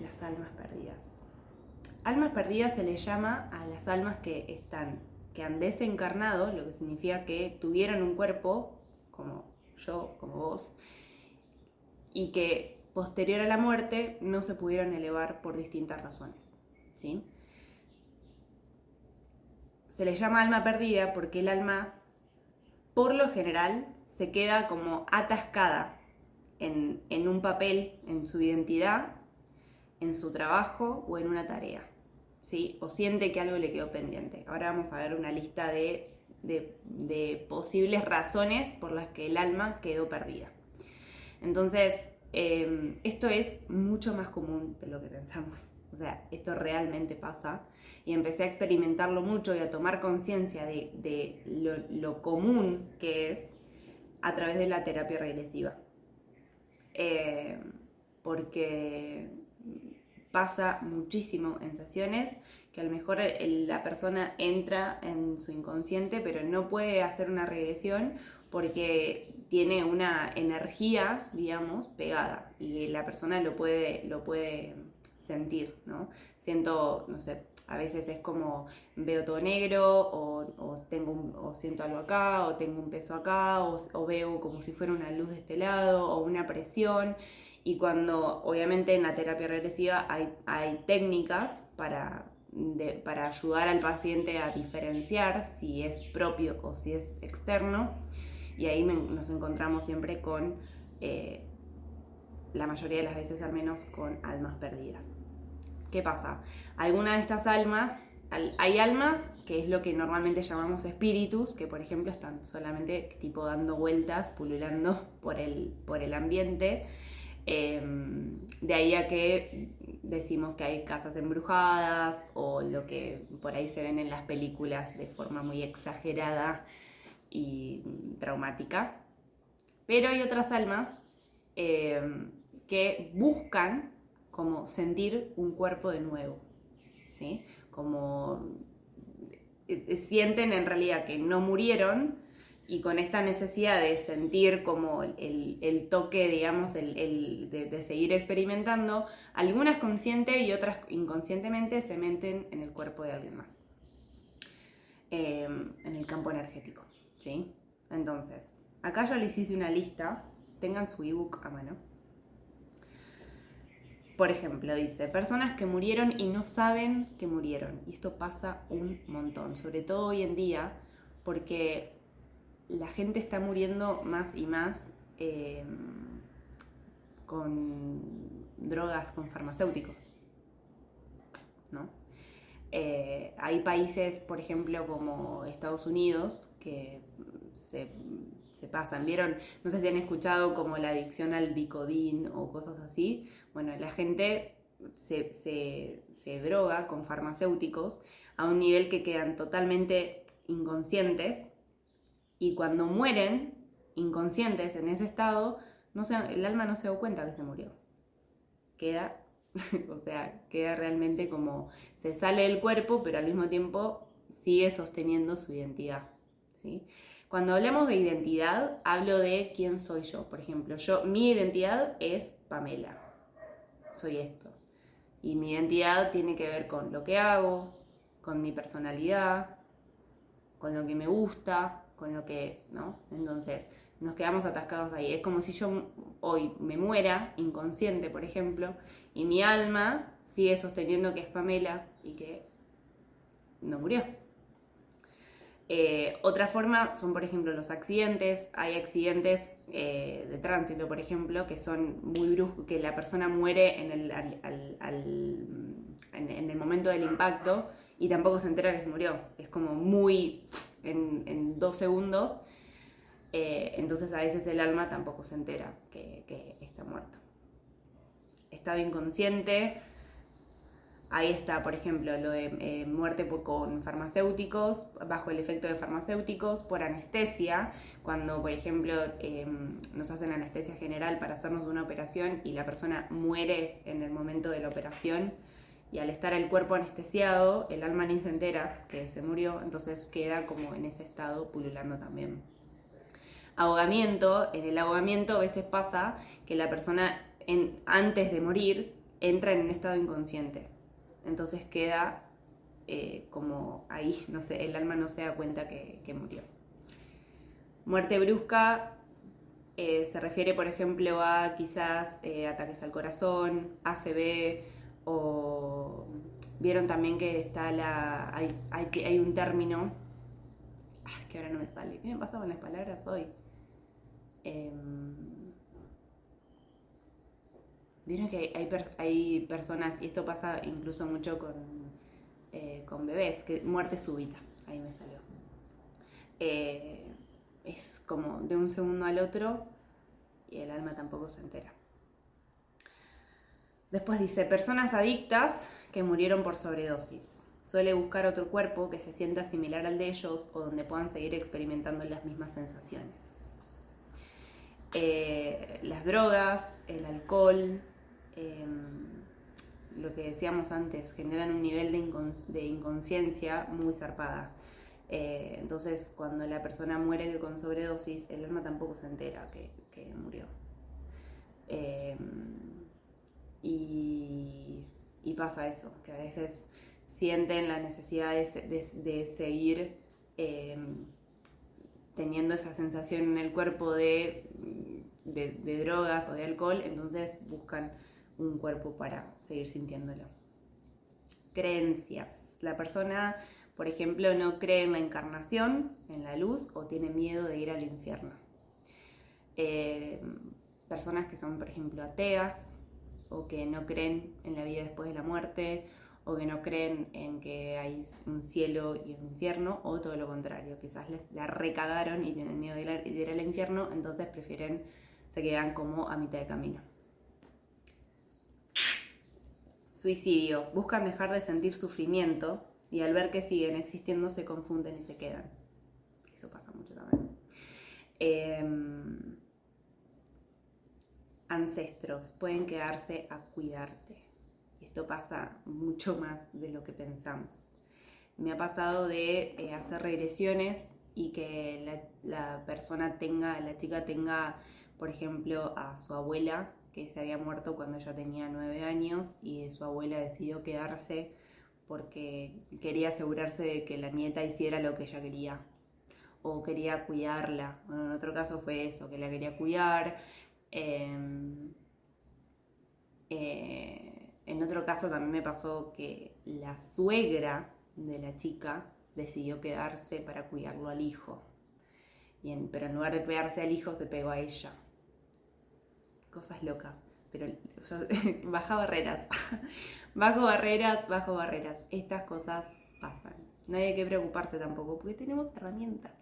las almas perdidas. Almas perdidas se les llama a las almas que están, que han desencarnado, lo que significa que tuvieron un cuerpo, como yo, como vos, y que posterior a la muerte no se pudieron elevar por distintas razones. ¿sí? Se les llama alma perdida porque el alma, por lo general, se queda como atascada en, en un papel, en su identidad, en su trabajo o en una tarea. ¿sí? O siente que algo le quedó pendiente. Ahora vamos a ver una lista de, posibles razones por las que el alma quedó perdida. Entonces, em, esto es mucho más común de lo que pensamos. O sea, esto realmente pasa. Y empecé a experimentarlo mucho y a tomar conciencia de, lo, común que es a través de la terapia regresiva. Eh, porque pasa muchísimo en sesiones, que a lo mejor la persona entra en su inconsciente, pero no puede hacer una regresión porque tiene una energía, digamos, pegada y la persona lo puede, lo puede sentir, ¿no? Siento, no sé, a veces es como veo todo negro o, tengo o siento algo acá o tengo un peso acá o, o, veo como si fuera una luz de este lado o una presión y cuando obviamente en la terapia regresiva hay, técnicas para, para ayudar al paciente a diferenciar si es propio o si es externo. Y ahí nos encontramos siempre con, eh, la mayoría de las veces al menos, con almas perdidas. ¿Qué pasa? Algunas de estas almas, hay almas que es lo que normalmente llamamos espíritus, que por ejemplo están solamente tipo dando vueltas, pululando por el, por el ambiente Em, de ahí a que decimos que hay casas embrujadas o lo que por ahí se ven en las películas de forma muy exagerada y traumática. Pero hay otras almas em, que buscan como sentir un cuerpo de nuevo, ¿sí? Como eh, sienten en realidad que no murieron, y con esta necesidad de sentir como el, toque, digamos, el, de, seguir experimentando, algunas conscientes y otras inconscientemente se meten en el cuerpo de alguien más, eh, en el campo energético, ¿sí? Entonces, acá yo les hice una lista, tengan su ebook a mano. Por ejemplo, dice, personas que murieron y no saben que murieron. Y esto pasa un montón, sobre todo hoy en día, porque la gente está muriendo más y más eh, con drogas, con farmacéuticos. ¿no? Eh, hay países, por ejemplo, como Estados Unidos, que se, pasan. ¿Vieron? No sé si han escuchado como la adicción al bicodín o cosas así. Bueno, la gente se, se droga con farmacéuticos a un nivel que quedan totalmente inconscientes y cuando mueren, inconscientes en ese estado, no se, el alma no se da cuenta que se murió. Queda, o sea, queda realmente como se sale del cuerpo, pero al mismo tiempo sigue sosteniendo su identidad. ¿sí? Cuando hablamos de identidad, hablo de quién soy yo. Por ejemplo, yo, mi identidad es Pamela. Soy esto. Y mi identidad tiene que ver con lo que hago, con mi personalidad, con lo que me gusta, con lo que, ¿no? Entonces, nos quedamos atascados ahí. Es como si yo hoy me muera, inconsciente, por ejemplo, y mi alma sigue sosteniendo que es Pamela y que no murió. Eh, otra forma son, por ejemplo, los accidentes. Hay accidentes eh, de tránsito, por ejemplo, que son muy bruscos, que la persona muere en el, en el momento del impacto y tampoco se entera que se murió. Es como muy en, dos segundos, eh, entonces a veces el alma tampoco se entera que, está muerto. Estado inconsciente, ahí está, por ejemplo, lo de eh, muerte con farmacéuticos, bajo el efecto de farmacéuticos, por anestesia, cuando, por ejemplo, em, nos hacen anestesia general para hacernos una operación y la persona muere en el momento de la operación y al estar el cuerpo anestesiado, el alma ni se entera que se murió, entonces queda como en ese estado pululando también. Ahogamiento, en el ahogamiento a veces pasa que la persona en, antes de morir entra en un estado inconsciente. Entonces queda eh, como ahí, no sé, el alma no se da cuenta que, murió. Muerte brusca eh, se refiere, por ejemplo, a quizás eh, ataques al corazón, ACV o vieron también que está la hay, hay, un término que ahora no me sale. ¿Qué me pasa con las palabras hoy? Em, vieron que hay, hay personas, y esto pasa incluso mucho con, eh, con bebés, que muerte súbita, ahí me salió. Eh, es como de un segundo al otro y el alma tampoco se entera. Después dice, personas adictas que murieron por sobredosis. Suele buscar otro cuerpo que se sienta similar al de ellos o donde puedan seguir experimentando las mismas sensaciones. Eh, las drogas, el alcohol, em, lo que decíamos antes, generan un nivel de, inconsciencia muy zarpada. Eh, entonces, cuando la persona muere con sobredosis, el alma tampoco se entera que, murió. Eh, y, pasa eso, que a veces sienten la necesidad de, seguir eh, teniendo esa sensación en el cuerpo de, de drogas o de alcohol, entonces buscan un cuerpo para seguir sintiéndolo. Creencias. La persona, por ejemplo, no cree en la encarnación, en la luz, o tiene miedo de ir al infierno. Eh, personas que son, por ejemplo, ateas, o que no creen en la vida después de la muerte, o que no creen en que hay un cielo y un infierno, o todo lo contrario, quizás les la recagaron y tienen miedo de ir al infierno, entonces prefieren, se quedan como a mitad de camino. Suicidio. Buscan dejar de sentir sufrimiento y al ver que siguen existiendo se confunden y se quedan. Eso pasa mucho también. Em, ancestros pueden quedarse a cuidarte. Esto pasa mucho más de lo que pensamos. Me ha pasado de eh, hacer regresiones y que la, persona tenga, la chica tenga, por ejemplo, a su abuela que se había muerto cuando ella tenía nueve años y su abuela decidió quedarse porque quería asegurarse de que la nieta hiciera lo que ella quería o quería cuidarla. Bueno, en otro caso fue eso, que la quería cuidar. Em, eh, en otro caso también me pasó que la suegra de la chica decidió quedarse para cuidarlo al hijo. Bien, pero en lugar de pegarse al hijo se pegó a ella cosas locas. Pero yo, baja barreras. bajo barreras, bajo barreras. Estas cosas pasan. No hay que preocuparse tampoco, porque tenemos herramientas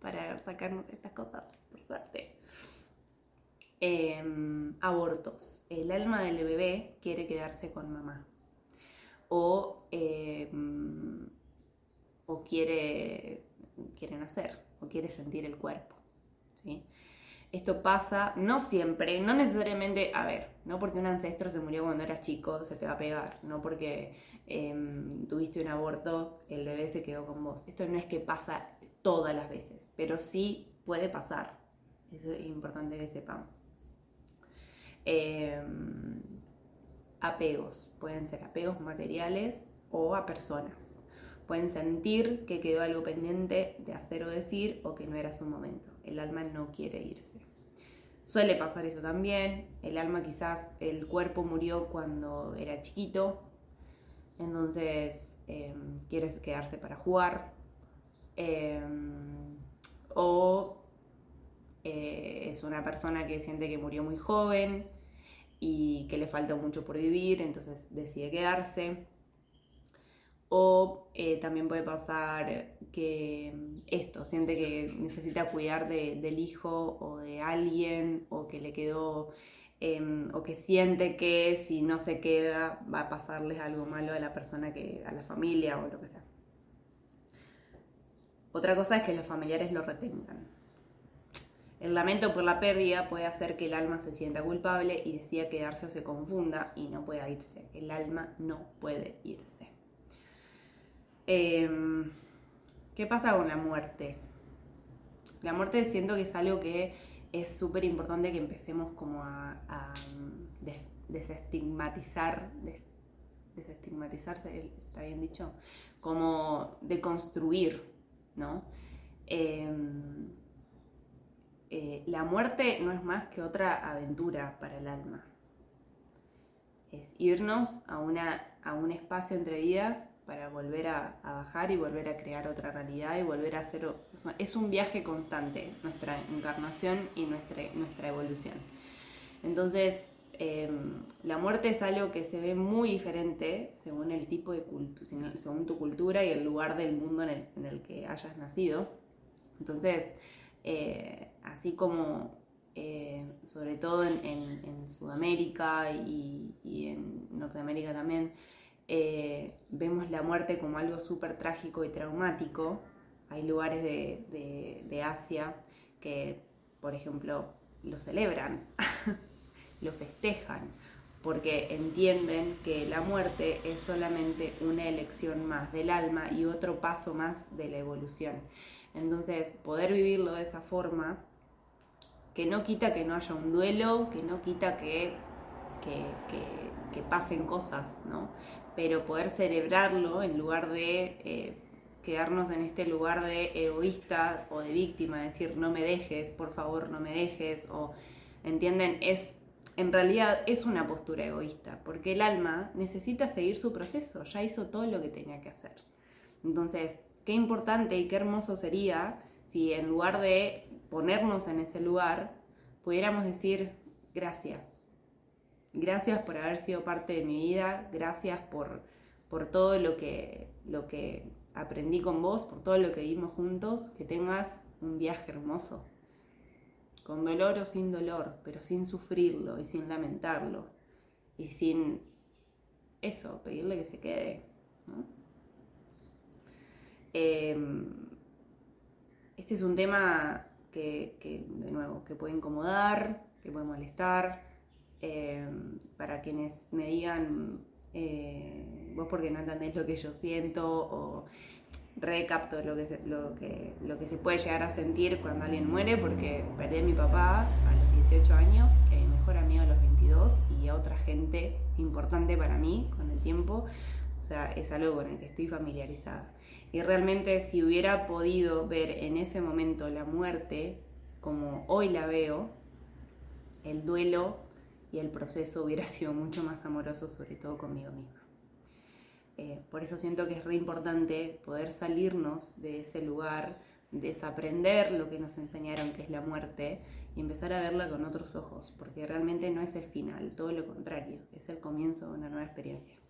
para sacarnos estas cosas, por suerte. Em, abortos. El alma del bebé quiere quedarse con mamá. O, em, o quiere, quiere nacer, o quiere sentir el cuerpo. ¿sí? Esto pasa, no siempre, no necesariamente, a ver, no porque un ancestro se murió cuando eras chico, se te va a pegar, no porque em, tuviste un aborto, el bebé se quedó con vos. Esto no es que pasa todas las veces, pero sí puede pasar. Eso es importante que sepamos. Em, apegos, pueden ser apegos materiales o a personas. Pueden sentir que quedó algo pendiente de hacer o decir o que no era su momento. El alma no quiere irse. Suele pasar eso también. El alma quizás, el cuerpo murió cuando era chiquito. Entonces em, quiere quedarse para jugar. Em, o eh, es una persona que siente que murió muy joven y que le falta mucho por vivir, entonces decide quedarse. O eh, también puede pasar que esto, siente que necesita cuidar del hijo o de alguien, o que le quedó, em, o que siente que si no se queda va a pasarles algo malo a la persona, que, a la familia o lo que sea. Otra cosa es que los familiares lo retengan. El lamento por la pérdida puede hacer que el alma se sienta culpable y decida quedarse o se confunda y no pueda irse. El alma no puede irse. Em, ¿Qué pasa con la muerte? La muerte siento que es algo que es súper importante que empecemos como a, desestigmatizar, desestigmatizarse, está bien dicho, como de construir, ¿no? Em, eh, la muerte no es más que otra aventura para el alma. Es irnos a, una, a un espacio entre vidas para volver a, bajar y volver a crear otra realidad y volver a hacer... Es un viaje constante, nuestra encarnación y nuestra, nuestra evolución. Entonces, em, la muerte es algo que se ve muy diferente según el tipo de según tu cultura y el lugar del mundo en el, que hayas nacido. Entonces, eh, así como eh, sobre todo en, Sudamérica y, en Norteamérica también, eh, vemos la muerte como algo súper trágico y traumático. Hay lugares de, Asia que, por ejemplo, lo celebran, lo festejan, porque entienden que la muerte es solamente una elección más del alma y otro paso más de la evolución. Entonces, poder vivirlo de esa forma, que no quita que no haya un duelo, que no quita que, que, que pasen cosas, ¿no? pero poder celebrarlo en lugar de eh, quedarnos en este lugar de egoísta o de víctima, decir no me dejes, por favor no me dejes, o entienden, es en realidad es una postura egoísta, porque el alma necesita seguir su proceso, ya hizo todo lo que tenía que hacer. Entonces, qué importante y qué hermoso sería si en lugar de ponernos en ese lugar, pudiéramos decir gracias, Gracias por haber sido parte de mi vida, gracias por, por todo lo que, lo que aprendí con vos, por todo lo que vimos juntos, que tengas un viaje hermoso, con dolor o sin dolor, pero sin sufrirlo y sin lamentarlo. Y sin eso, pedirle que se quede. Em, este es un tema que, que, de nuevo, que puede incomodar, que puede molestar, Em, para quienes me digan, eh, vos porque no entendés lo que yo siento o recapto lo que, se, lo, que, lo que se puede llegar a sentir cuando alguien muere, porque perdí a mi papá a los 18 años, mi mejor amigo a los 22 y a otra gente importante para mí con el tiempo. Sea, es algo con el que estoy familiarizada. Y realmente si hubiera podido ver en ese momento la muerte como hoy la veo, el duelo y el proceso hubiera sido mucho más amoroso, sobre todo conmigo misma. Eh, por eso siento que es re importante poder salirnos de ese lugar, desaprender lo que nos enseñaron que es la muerte y empezar a verla con otros ojos, porque realmente no es el final, todo lo contrario, es el comienzo de una nueva experiencia.